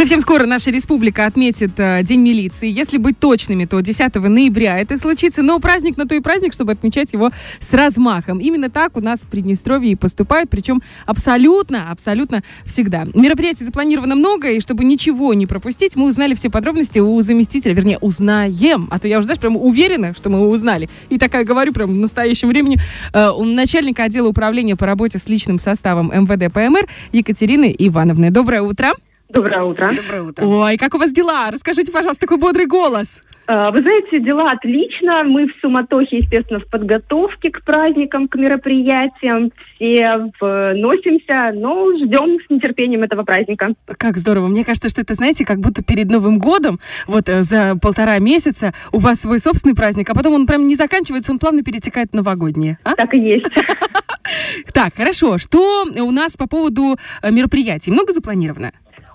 Совсем скоро наша республика отметит э, День милиции. Если быть точными, то 10 ноября это случится. Но праздник на то и праздник, чтобы отмечать его с размахом. Именно так у нас в Приднестровье и поступают, причем абсолютно, абсолютно всегда. Мероприятий запланировано много, и чтобы ничего не пропустить, мы узнали все подробности у заместителя, вернее, узнаем. А то я уже, знаешь, прям уверена, что мы узнали. И такая говорю прям в настоящем времени. Э, у начальника отдела управления по работе с личным составом МВД ПМР Екатерины Ивановны. Доброе утро. Доброе утро. Доброе утро. Ой, как у вас дела? Расскажите, пожалуйста, такой бодрый голос. А, вы знаете, дела отлично. Мы в суматохе, естественно, в подготовке к праздникам, к мероприятиям. Все носимся, но ждем с нетерпением этого праздника. Как здорово. Мне кажется, что это, знаете, как будто перед Новым годом, вот э, за полтора месяца у вас свой собственный праздник, а потом он прям не заканчивается, он плавно перетекает в новогодние. А? Так и есть. Так, хорошо. Что у нас по поводу э, мероприятий? Много запланировано?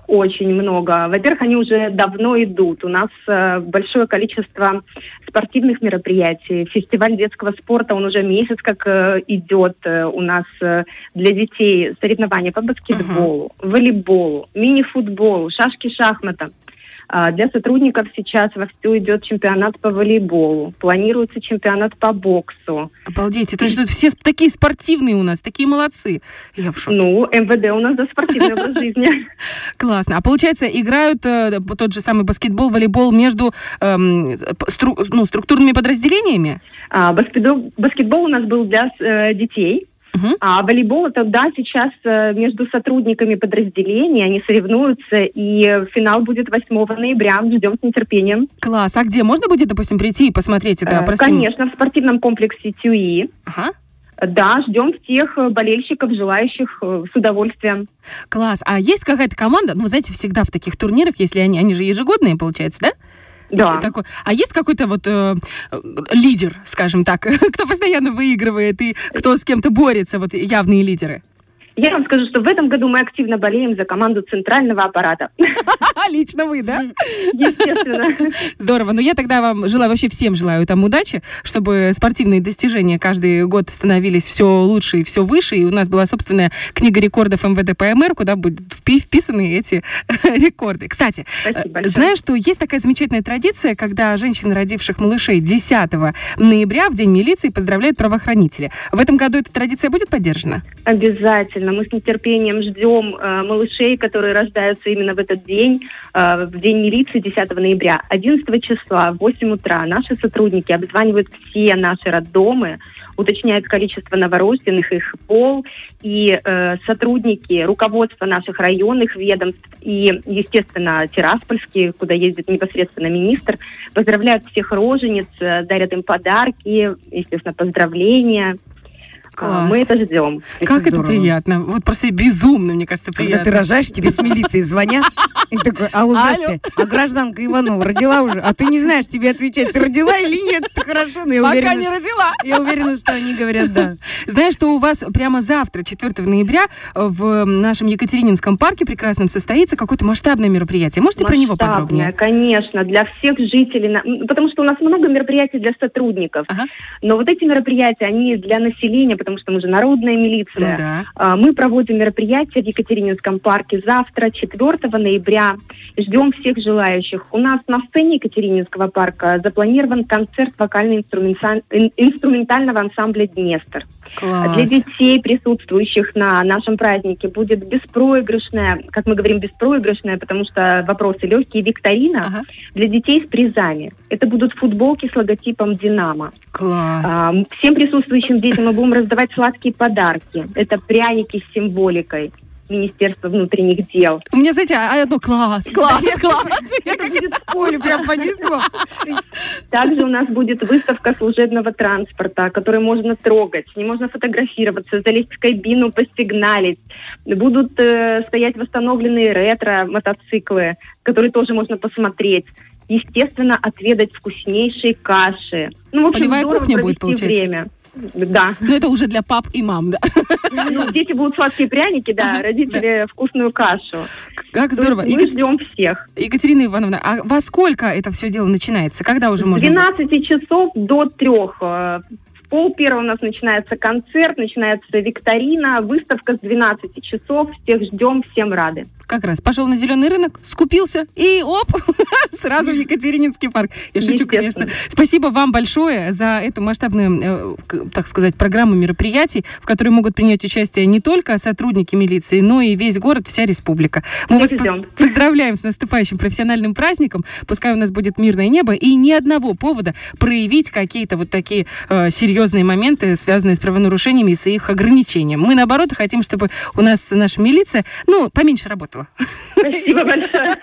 Очень много. Во-первых, они уже давно идут. У нас э, большое количество спортивных мероприятий. Фестиваль детского спорта, он уже месяц как э, идет. Э, у нас э, для детей соревнования по баскетболу, uh-huh. волейболу, мини-футболу, шашки-шахмата. А, для сотрудников сейчас вовсю идет чемпионат по волейболу, планируется чемпионат по боксу. Обалдеть, это же все такие спортивные у нас, такие молодцы. Я в шоке. Ну, МВД у нас за спортивный образ жизни. Классно. А получается, играют э, тот же самый баскетбол, волейбол между эм, ну, структурными подразделениями? А, баскетбол, баскетбол у нас был для э, детей, А волейбол это да, сейчас э, между сотрудниками подразделений они соревнуются, и финал будет 8 ноября. Ждем с нетерпением. Класс. А где можно будет, допустим, прийти и посмотреть это? Э, конечно, в спортивном комплексе Тюи. Ага. Да, ждем всех болельщиков, желающих э, с удовольствием. Класс. А есть какая-то команда, ну, знаете, всегда в таких турнирах, если они, они же ежегодные, получается, да? Да. Такой. А есть какой-то вот э, лидер, скажем так, кто постоянно выигрывает и кто с кем-то борется, вот явные лидеры? Я вам скажу, что в этом году мы активно болеем за команду центрального аппарата. Лично вы, да? Естественно. Здорово. Ну, я тогда вам желаю, вообще всем желаю там удачи, чтобы спортивные достижения каждый год становились все лучше и все выше. И у нас была собственная книга рекордов МВД ПМР, куда будут вписаны эти рекорды. Кстати, знаешь, что есть такая замечательная традиция, когда женщин, родивших малышей 10 ноября в День милиции поздравляют правоохранители. В этом году эта традиция будет поддержана? Обязательно действительно, мы с нетерпением ждем э, малышей, которые рождаются именно в этот день, э, в день милиции 10 ноября. 11 числа в 8 утра наши сотрудники обзванивают все наши роддомы, уточняют количество новорожденных, их пол, и э, сотрудники, руководство наших районных ведомств и, естественно, Тираспольские, куда ездит непосредственно министр, поздравляют всех рожениц, э, дарят им подарки, естественно, поздравления. Класс. Мы это ждем. Как это, это приятно. Вот просто безумно, мне кажется, приятно. Когда ты рожаешь, тебе с милиции звонят. И такой, алло, здрасте. А гражданка Иванова родила уже? А ты не знаешь тебе отвечать, ты родила или нет? Это хорошо, но я уверена... Пока не родила. Я уверена, что они говорят да. Знаешь, что у вас прямо завтра, 4 ноября, в нашем Екатерининском парке прекрасном состоится какое-то масштабное мероприятие. Можете про него подробнее? конечно, для всех жителей. Потому что у нас много мероприятий для сотрудников. Ага. Но вот эти мероприятия, они для населения, потому что мы же народная милиция. Ну, да. А, мы проводим мероприятие в Екатерининском парке завтра, 4 ноября. Ждем всех желающих. У нас на сцене Екатерининского парка запланирован концерт вокально-инструментального ансамбля «Днестр». Класс. Для детей, присутствующих на нашем празднике, будет беспроигрышная, как мы говорим, беспроигрышная, потому что вопросы легкие, викторина ага. для детей с призами. Это будут футболки с логотипом «Динамо». Класс. А, всем присутствующим детям мы будем раздавать сладкие подарки. Это пряники с символикой. Министерства внутренних дел. У меня, знаете, а, а ну, класс, класс, класс. Я как это Колю прям понесло. Также у нас будет выставка служебного транспорта, который можно трогать, не можно фотографироваться, залезть в кабину, посигналить. Будут э, стоять восстановленные ретро-мотоциклы, которые тоже можно посмотреть естественно, отведать вкуснейшие каши. Ну, в общем, Полевая кухня будет, получается? время. Да. Но это уже для пап и мам, да? Ну, дети будут сладкие пряники, да, родители да. вкусную кашу. Как здорово. Мы Екат... ждем всех. Екатерина Ивановна, а во сколько это все дело начинается? Когда уже можно? С 12 часов до 3 э, В пол первого у нас начинается концерт, начинается викторина, выставка с 12 часов. Всех ждем, всем рады. Как раз пошел на зеленый рынок, скупился и оп, сразу в Екатерининский парк. Я шучу, конечно. Спасибо вам большое за эту масштабную, э, так сказать, программу мероприятий, в которой могут принять участие не только сотрудники милиции, но и весь город, вся республика. Мы вас поздравляем с наступающим профессиональным праздником. Пускай у нас будет мирное небо и ни одного повода проявить какие-то вот такие э, серьезные моменты, связанные с правонарушениями и с их ограничением. Мы, наоборот, хотим, чтобы у нас наша милиция, ну, поменьше работала. Спасибо большое.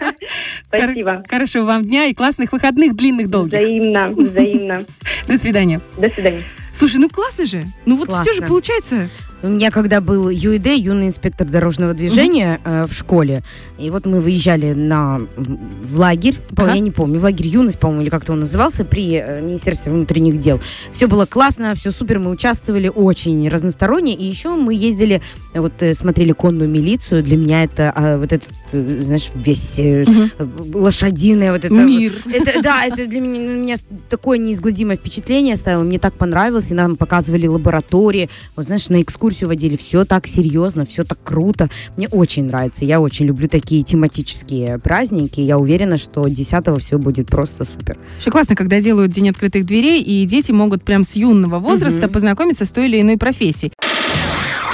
Спасибо. Хорошего вам дня и классных выходных, длинных, долгих. Взаимно, взаимно. До свидания. До свидания. Слушай, ну классно же. Ну вот все же получается. У меня когда был ЮИД, юный инспектор дорожного движения mm-hmm. э, в школе, и вот мы выезжали на в лагерь, ага. я не помню, в лагерь юность, по-моему, или как-то он назывался, при э, Министерстве внутренних дел. Все было классно, все супер, мы участвовали очень разносторонне, и еще мы ездили, вот э, смотрели конную милицию, для меня это э, вот этот, э, знаешь, весь э, mm-hmm. лошадиное вот это. Мир. Это, да, это для меня, для меня такое неизгладимое впечатление оставило, мне так понравилось, и нам показывали лаборатории, вот знаешь, на экскурсии экскурсию водили, все так серьезно, все так круто. Мне очень нравится. Я очень люблю такие тематические праздники. Я уверена, что 10 все будет просто супер. Еще классно, когда делают День открытых дверей, и дети могут прям с юного возраста угу. познакомиться с той или иной профессией.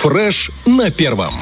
Фреш на первом.